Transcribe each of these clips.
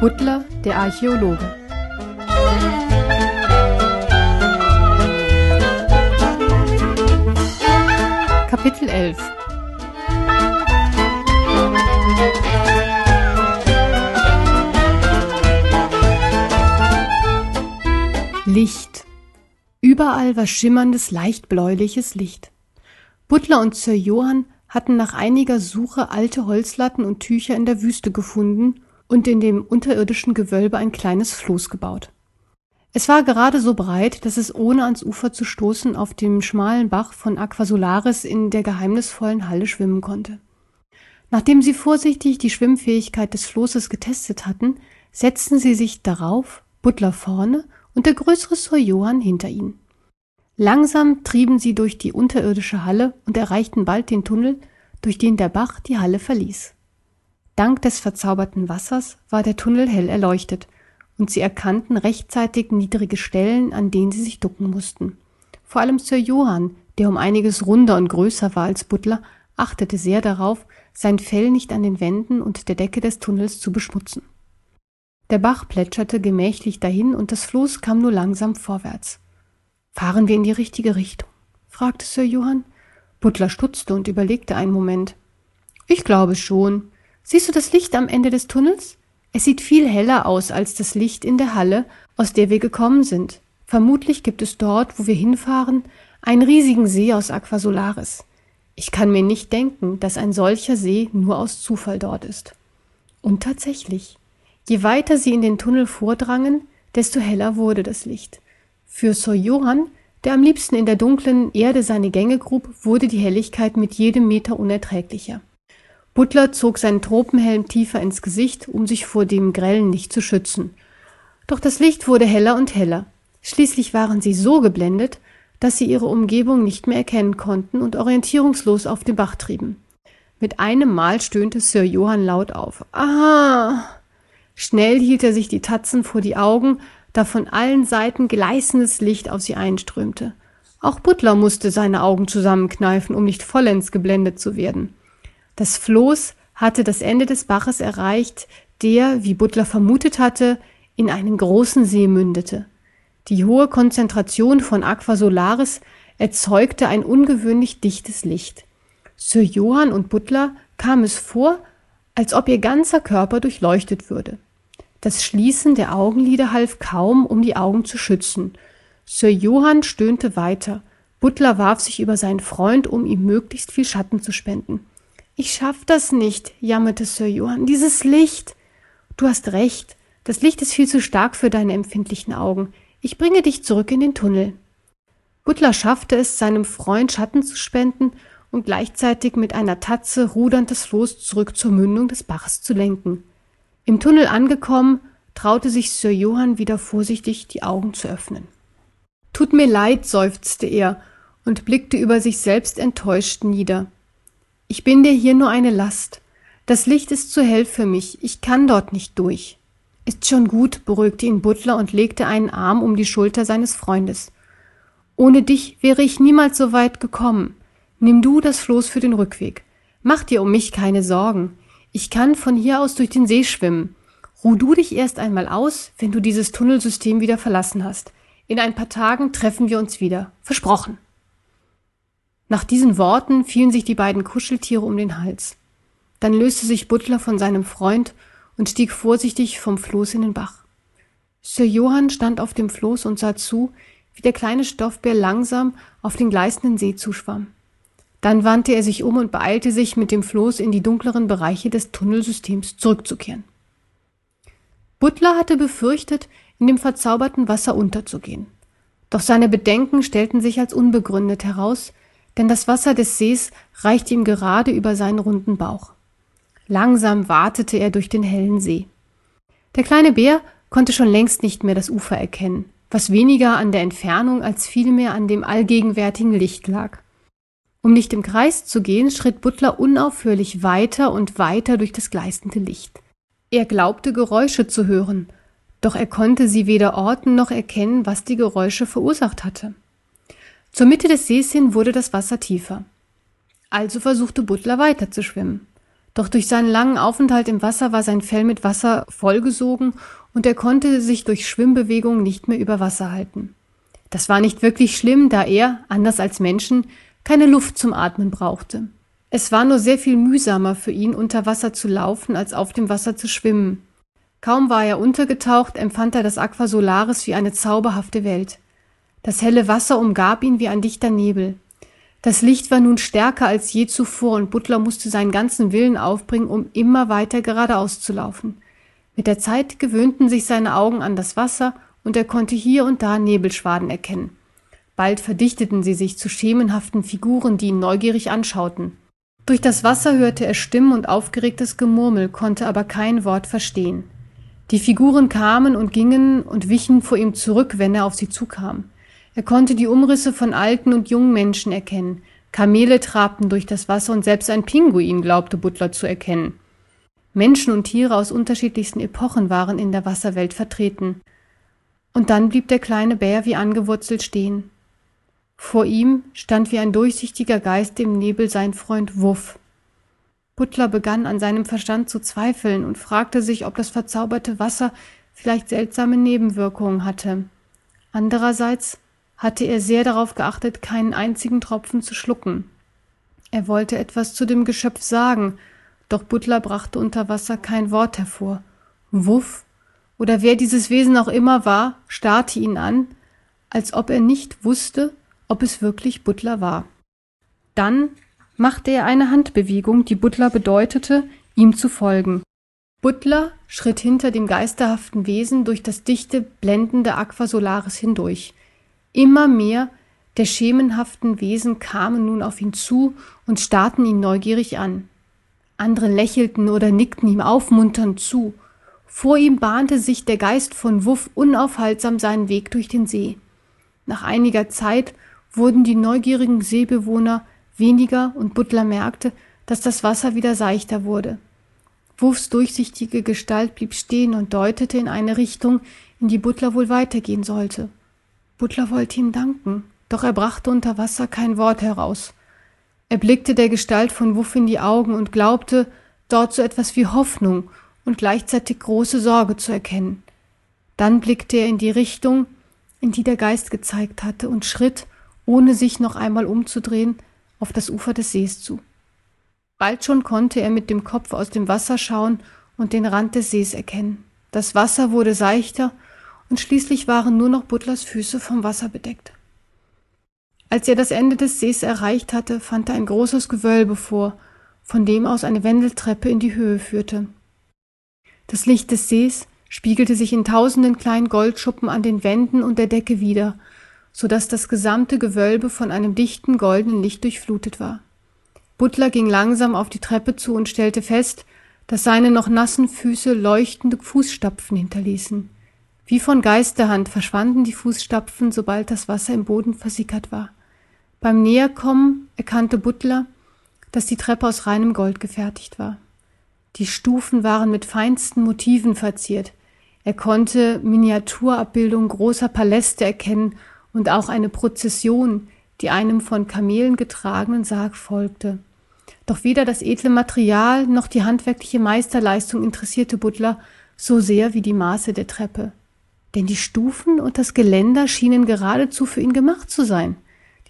Butler, der Archäologe. Kapitel 11 Licht. Überall war schimmerndes, leicht bläuliches Licht. Butler und Sir Johann hatten nach einiger Suche alte Holzlatten und Tücher in der Wüste gefunden und in dem unterirdischen Gewölbe ein kleines Floß gebaut. Es war gerade so breit, dass es ohne ans Ufer zu stoßen auf dem schmalen Bach von Aquasolaris in der geheimnisvollen Halle schwimmen konnte. Nachdem sie vorsichtig die Schwimmfähigkeit des Floßes getestet hatten, setzten sie sich darauf, Butler vorne und der größere Sir Johann hinter ihnen. Langsam trieben sie durch die unterirdische Halle und erreichten bald den Tunnel, durch den der Bach die Halle verließ. Dank des verzauberten Wassers war der Tunnel hell erleuchtet, und sie erkannten rechtzeitig niedrige Stellen, an denen sie sich ducken mussten. Vor allem Sir Johann, der um einiges runder und größer war als Butler, achtete sehr darauf, sein Fell nicht an den Wänden und der Decke des Tunnels zu beschmutzen. Der Bach plätscherte gemächlich dahin und das Floß kam nur langsam vorwärts. Fahren wir in die richtige Richtung? fragte Sir Johann. Butler stutzte und überlegte einen Moment. Ich glaube schon. Siehst du das Licht am Ende des Tunnels? Es sieht viel heller aus als das Licht in der Halle, aus der wir gekommen sind. Vermutlich gibt es dort, wo wir hinfahren, einen riesigen See aus Aquasolaris. Ich kann mir nicht denken, dass ein solcher See nur aus Zufall dort ist. Und tatsächlich, je weiter sie in den Tunnel vordrangen, desto heller wurde das Licht. Für Sir Johann, der am liebsten in der dunklen Erde seine Gänge grub, wurde die Helligkeit mit jedem Meter unerträglicher. Butler zog seinen Tropenhelm tiefer ins Gesicht, um sich vor dem grellen Licht zu schützen. Doch das Licht wurde heller und heller. Schließlich waren sie so geblendet, dass sie ihre Umgebung nicht mehr erkennen konnten und orientierungslos auf den Bach trieben. Mit einem Mal stöhnte Sir Johann laut auf. Ah! Schnell hielt er sich die Tatzen vor die Augen, da von allen Seiten gleißendes Licht auf sie einströmte. Auch Butler musste seine Augen zusammenkneifen, um nicht vollends geblendet zu werden. Das Floß hatte das Ende des Baches erreicht, der, wie Butler vermutet hatte, in einen großen See mündete. Die hohe Konzentration von Aqua Solaris erzeugte ein ungewöhnlich dichtes Licht. Sir Johann und Butler kam es vor, als ob ihr ganzer Körper durchleuchtet würde. Das Schließen der Augenlider half kaum, um die Augen zu schützen. Sir Johann stöhnte weiter. Butler warf sich über seinen Freund, um ihm möglichst viel Schatten zu spenden. Ich schaff das nicht, jammerte Sir Johann. Dieses Licht. Du hast recht. Das Licht ist viel zu stark für deine empfindlichen Augen. Ich bringe dich zurück in den Tunnel. Butler schaffte es, seinem Freund Schatten zu spenden und gleichzeitig mit einer Tatze rudernd das Floß zurück zur Mündung des Baches zu lenken. Im Tunnel angekommen, traute sich Sir Johann wieder vorsichtig die Augen zu öffnen. Tut mir leid, seufzte er und blickte über sich selbst enttäuscht nieder. Ich bin dir hier nur eine Last. Das Licht ist zu hell für mich, ich kann dort nicht durch. Ist schon gut, beruhigte ihn Butler und legte einen Arm um die Schulter seines Freundes. Ohne dich wäre ich niemals so weit gekommen. Nimm du das Floß für den Rückweg. Mach dir um mich keine Sorgen. Ich kann von hier aus durch den See schwimmen. Ruh du dich erst einmal aus, wenn du dieses Tunnelsystem wieder verlassen hast. In ein paar Tagen treffen wir uns wieder. Versprochen. Nach diesen Worten fielen sich die beiden Kuscheltiere um den Hals. Dann löste sich Butler von seinem Freund und stieg vorsichtig vom Floß in den Bach. Sir Johann stand auf dem Floß und sah zu, wie der kleine Stoffbär langsam auf den gleißenden See zuschwamm. Dann wandte er sich um und beeilte sich, mit dem Floß in die dunkleren Bereiche des Tunnelsystems zurückzukehren. Butler hatte befürchtet, in dem verzauberten Wasser unterzugehen. Doch seine Bedenken stellten sich als unbegründet heraus, denn das Wasser des Sees reichte ihm gerade über seinen runden Bauch. Langsam watete er durch den hellen See. Der kleine Bär konnte schon längst nicht mehr das Ufer erkennen, was weniger an der Entfernung als vielmehr an dem allgegenwärtigen Licht lag. Um nicht im Kreis zu gehen, schritt Butler unaufhörlich weiter und weiter durch das gleißende Licht. Er glaubte Geräusche zu hören, doch er konnte sie weder orten noch erkennen, was die Geräusche verursacht hatte. Zur Mitte des Sees hin wurde das Wasser tiefer. Also versuchte Butler weiter zu schwimmen. Doch durch seinen langen Aufenthalt im Wasser war sein Fell mit Wasser vollgesogen und er konnte sich durch Schwimmbewegungen nicht mehr über Wasser halten. Das war nicht wirklich schlimm, da er, anders als Menschen, keine Luft zum Atmen brauchte. Es war nur sehr viel mühsamer für ihn, unter Wasser zu laufen, als auf dem Wasser zu schwimmen. Kaum war er untergetaucht, empfand er das Aqua Solaris wie eine zauberhafte Welt. Das helle Wasser umgab ihn wie ein dichter Nebel. Das Licht war nun stärker als je zuvor und Butler musste seinen ganzen Willen aufbringen, um immer weiter geradeaus zu laufen. Mit der Zeit gewöhnten sich seine Augen an das Wasser und er konnte hier und da Nebelschwaden erkennen. Bald verdichteten sie sich zu schemenhaften Figuren, die ihn neugierig anschauten. Durch das Wasser hörte er Stimmen und aufgeregtes Gemurmel, konnte aber kein Wort verstehen. Die Figuren kamen und gingen und wichen vor ihm zurück, wenn er auf sie zukam. Er konnte die Umrisse von alten und jungen Menschen erkennen. Kamele trabten durch das Wasser und selbst ein Pinguin glaubte Butler zu erkennen. Menschen und Tiere aus unterschiedlichsten Epochen waren in der Wasserwelt vertreten. Und dann blieb der kleine Bär wie angewurzelt stehen. Vor ihm stand wie ein durchsichtiger Geist im Nebel sein Freund Wuff. Butler begann an seinem Verstand zu zweifeln und fragte sich, ob das verzauberte Wasser vielleicht seltsame Nebenwirkungen hatte. Andererseits hatte er sehr darauf geachtet, keinen einzigen Tropfen zu schlucken. Er wollte etwas zu dem Geschöpf sagen, doch Butler brachte unter Wasser kein Wort hervor. Wuff oder wer dieses Wesen auch immer war, starrte ihn an, als ob er nicht wusste, ob es wirklich Butler war. Dann machte er eine Handbewegung, die Butler bedeutete, ihm zu folgen. Butler schritt hinter dem geisterhaften Wesen durch das dichte, blendende Aqua Solaris hindurch. Immer mehr der schemenhaften Wesen kamen nun auf ihn zu und starrten ihn neugierig an. Andere lächelten oder nickten ihm aufmunternd zu. Vor ihm bahnte sich der Geist von Wuff unaufhaltsam seinen Weg durch den See. Nach einiger Zeit wurden die neugierigen Seebewohner weniger und Butler merkte, dass das Wasser wieder seichter wurde. Wuffs durchsichtige Gestalt blieb stehen und deutete in eine Richtung, in die Butler wohl weitergehen sollte. Butler wollte ihm danken, doch er brachte unter Wasser kein Wort heraus. Er blickte der Gestalt von Wuff in die Augen und glaubte, dort so etwas wie Hoffnung und gleichzeitig große Sorge zu erkennen. Dann blickte er in die Richtung, in die der Geist gezeigt hatte, und schritt, ohne sich noch einmal umzudrehen, auf das Ufer des Sees zu. Bald schon konnte er mit dem Kopf aus dem Wasser schauen und den Rand des Sees erkennen. Das Wasser wurde seichter und schließlich waren nur noch Butlers Füße vom Wasser bedeckt. Als er das Ende des Sees erreicht hatte, fand er ein großes Gewölbe vor, von dem aus eine Wendeltreppe in die Höhe führte. Das Licht des Sees spiegelte sich in tausenden kleinen Goldschuppen an den Wänden und der Decke wieder, so dass das gesamte Gewölbe von einem dichten goldenen Licht durchflutet war. Butler ging langsam auf die Treppe zu und stellte fest, dass seine noch nassen Füße leuchtende Fußstapfen hinterließen. Wie von Geisterhand verschwanden die Fußstapfen, sobald das Wasser im Boden versickert war. Beim Näherkommen erkannte Butler, dass die Treppe aus reinem Gold gefertigt war. Die Stufen waren mit feinsten Motiven verziert. Er konnte Miniaturabbildungen großer Paläste erkennen und auch eine Prozession, die einem von Kamelen getragenen Sarg folgte. Doch weder das edle Material noch die handwerkliche Meisterleistung interessierte Butler so sehr wie die Maße der Treppe. Denn die Stufen und das Geländer schienen geradezu für ihn gemacht zu sein.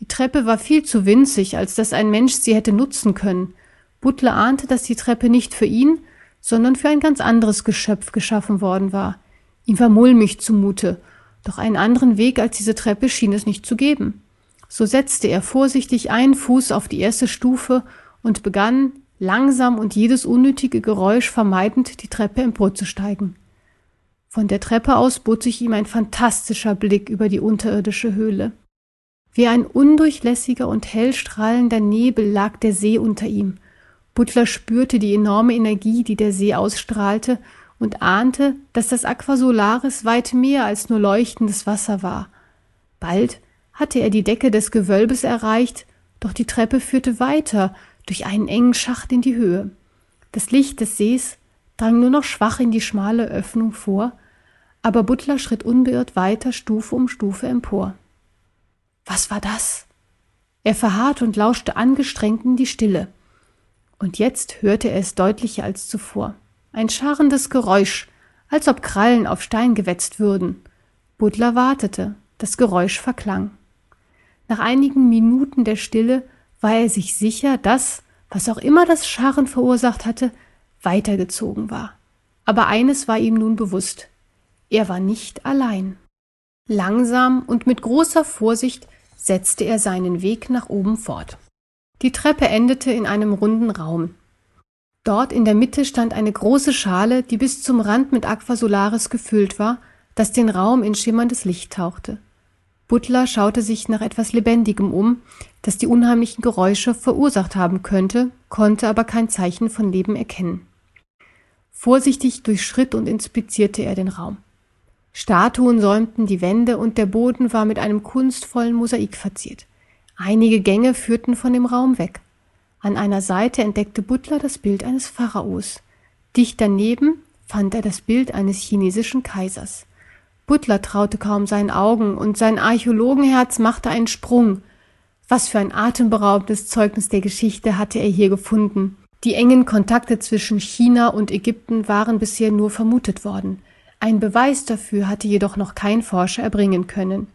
Die Treppe war viel zu winzig, als dass ein Mensch sie hätte nutzen können. Butler ahnte, dass die Treppe nicht für ihn, sondern für ein ganz anderes Geschöpf geschaffen worden war. Ihm war mulmig zumute, doch einen anderen Weg als diese Treppe schien es nicht zu geben. So setzte er vorsichtig einen Fuß auf die erste Stufe und begann, langsam und jedes unnötige Geräusch vermeidend, die Treppe emporzusteigen. Von der Treppe aus bot sich ihm ein fantastischer Blick über die unterirdische Höhle. Wie ein undurchlässiger und hellstrahlender Nebel lag der See unter ihm. Butler spürte die enorme Energie, die der See ausstrahlte, und ahnte, dass das Aqua Solaris weit mehr als nur leuchtendes Wasser war. Bald hatte er die Decke des Gewölbes erreicht, doch die Treppe führte weiter durch einen engen Schacht in die Höhe. Das Licht des Sees drang nur noch schwach in die schmale Öffnung vor, aber Butler schritt unbeirrt weiter Stufe um Stufe empor. Was war das? Er verharrte und lauschte angestrengt in die Stille. Und jetzt hörte er es deutlicher als zuvor. Ein scharrendes Geräusch, als ob Krallen auf Stein gewetzt würden. Butler wartete, das Geräusch verklang. Nach einigen Minuten der Stille war er sich sicher, dass, was auch immer das Scharren verursacht hatte, weitergezogen war. Aber eines war ihm nun bewusst. Er war nicht allein. Langsam und mit großer Vorsicht setzte er seinen Weg nach oben fort. Die Treppe endete in einem runden Raum. Dort in der Mitte stand eine große Schale, die bis zum Rand mit Aquasolaris gefüllt war, das den Raum in schimmerndes Licht tauchte. Butler schaute sich nach etwas Lebendigem um, das die unheimlichen Geräusche verursacht haben könnte, konnte aber kein Zeichen von Leben erkennen. Vorsichtig durchschritt und inspizierte er den Raum. Statuen säumten die Wände und der Boden war mit einem kunstvollen Mosaik verziert. Einige Gänge führten von dem Raum weg. An einer Seite entdeckte Butler das Bild eines Pharaos. Dicht daneben fand er das Bild eines chinesischen Kaisers. Butler traute kaum seinen Augen und sein Archäologenherz machte einen Sprung. Was für ein atemberaubendes Zeugnis der Geschichte hatte er hier gefunden. Die engen Kontakte zwischen China und Ägypten waren bisher nur vermutet worden. Ein Beweis dafür hatte jedoch noch kein Forscher erbringen können.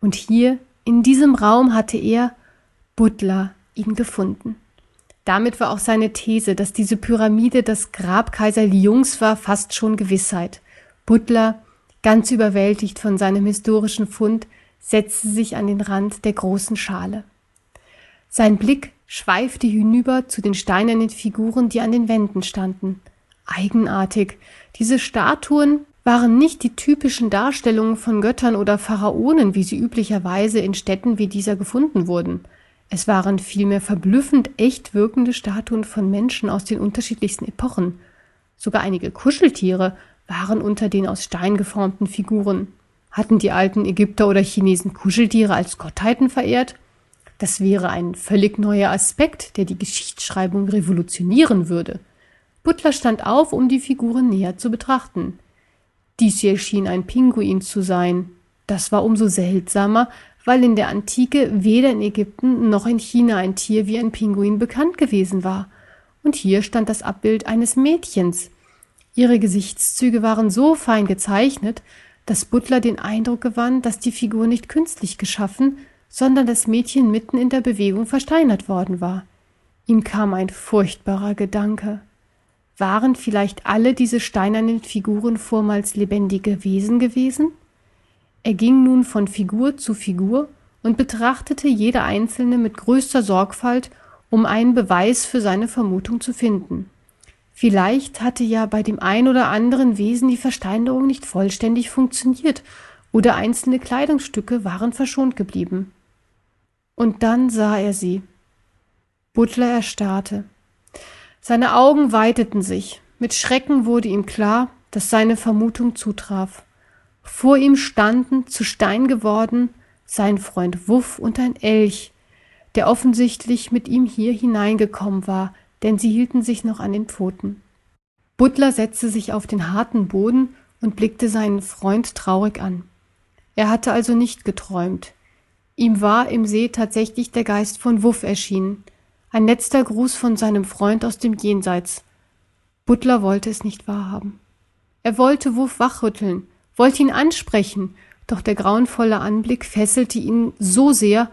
Und hier, in diesem Raum, hatte er, Butler, ihn gefunden. Damit war auch seine These, dass diese Pyramide das Grab Kaiser Liungs war, fast schon Gewissheit. Butler, ganz überwältigt von seinem historischen Fund, setzte sich an den Rand der großen Schale. Sein Blick schweifte hinüber zu den steinernen Figuren, die an den Wänden standen. Eigenartig. Diese Statuen waren nicht die typischen Darstellungen von Göttern oder Pharaonen, wie sie üblicherweise in Städten wie dieser gefunden wurden. Es waren vielmehr verblüffend echt wirkende Statuen von Menschen aus den unterschiedlichsten Epochen. Sogar einige Kuscheltiere waren unter den aus Stein geformten Figuren. Hatten die alten Ägypter oder Chinesen Kuscheltiere als Gottheiten verehrt? Das wäre ein völlig neuer Aspekt, der die Geschichtsschreibung revolutionieren würde. Butler stand auf, um die Figuren näher zu betrachten. Dies hier schien ein Pinguin zu sein. Das war umso seltsamer, weil in der Antike weder in Ägypten noch in China ein Tier wie ein Pinguin bekannt gewesen war. Und hier stand das Abbild eines Mädchens. Ihre Gesichtszüge waren so fein gezeichnet, dass Butler den Eindruck gewann, dass die Figur nicht künstlich geschaffen, sondern das Mädchen mitten in der Bewegung versteinert worden war. Ihm kam ein furchtbarer Gedanke. Waren vielleicht alle diese steinernen Figuren vormals lebendige Wesen gewesen? Er ging nun von Figur zu Figur und betrachtete jede einzelne mit größter Sorgfalt, um einen Beweis für seine Vermutung zu finden. Vielleicht hatte ja bei dem ein oder anderen Wesen die Versteinerung nicht vollständig funktioniert oder einzelne Kleidungsstücke waren verschont geblieben. Und dann sah er sie. Butler erstarrte. Seine Augen weiteten sich. Mit Schrecken wurde ihm klar, dass seine Vermutung zutraf. Vor ihm standen, zu Stein geworden, sein Freund Wuff und ein Elch, der offensichtlich mit ihm hier hineingekommen war, denn sie hielten sich noch an den Pfoten. Butler setzte sich auf den harten Boden und blickte seinen Freund traurig an. Er hatte also nicht geträumt. Ihm war im See tatsächlich der Geist von Wuff erschienen, ein letzter Gruß von seinem Freund aus dem Jenseits. Butler wollte es nicht wahrhaben. Er wollte Wuff wachrütteln, wollte ihn ansprechen, doch der grauenvolle Anblick fesselte ihn so sehr,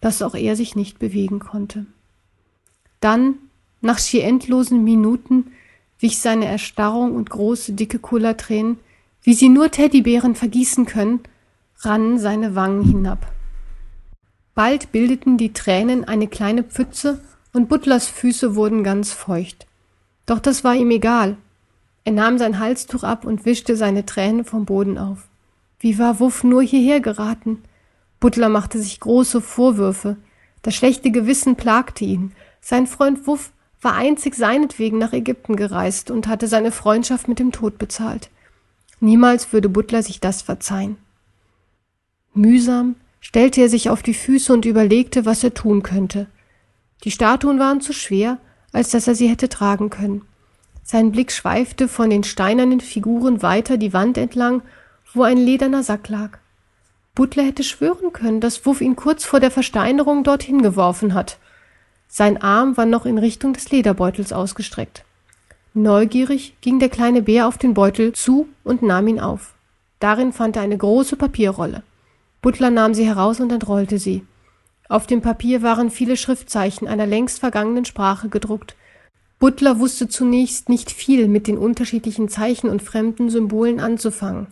dass auch er sich nicht bewegen konnte. Dann, nach schier endlosen Minuten, wich seine Erstarrung und große, dicke Kullertränen, wie sie nur Teddybären vergießen können, rannen seine Wangen hinab. Bald bildeten die Tränen eine kleine Pfütze und Butlers Füße wurden ganz feucht. Doch das war ihm egal. Er nahm sein Halstuch ab und wischte seine Tränen vom Boden auf. Wie war Wuff nur hierher geraten? Butler machte sich große Vorwürfe. Das schlechte Gewissen plagte ihn. Sein Freund Wuff war einzig seinetwegen nach Ägypten gereist und hatte seine Freundschaft mit dem Tod bezahlt. Niemals würde Butler sich das verzeihen. Mühsam stellte er sich auf die Füße und überlegte, was er tun könnte. Die Statuen waren zu schwer, als dass er sie hätte tragen können. Sein Blick schweifte von den steinernen Figuren weiter die Wand entlang, wo ein lederner Sack lag. Butler hätte schwören können, dass Wuff ihn kurz vor der Versteinerung dorthin geworfen hat. Sein Arm war noch in Richtung des Lederbeutels ausgestreckt. Neugierig ging der kleine Bär auf den Beutel zu und nahm ihn auf. Darin fand er eine große Papierrolle. Butler nahm sie heraus und entrollte sie. Auf dem Papier waren viele Schriftzeichen einer längst vergangenen Sprache gedruckt. Butler wusste zunächst nicht viel mit den unterschiedlichen Zeichen und fremden Symbolen anzufangen,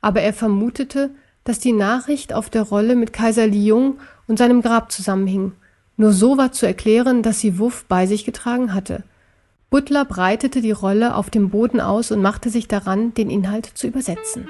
aber er vermutete, dass die Nachricht auf der Rolle mit Kaiser Liyung und seinem Grab zusammenhing. Nur so war zu erklären, dass sie Wuff bei sich getragen hatte. Butler breitete die Rolle auf dem Boden aus und machte sich daran, den Inhalt zu übersetzen.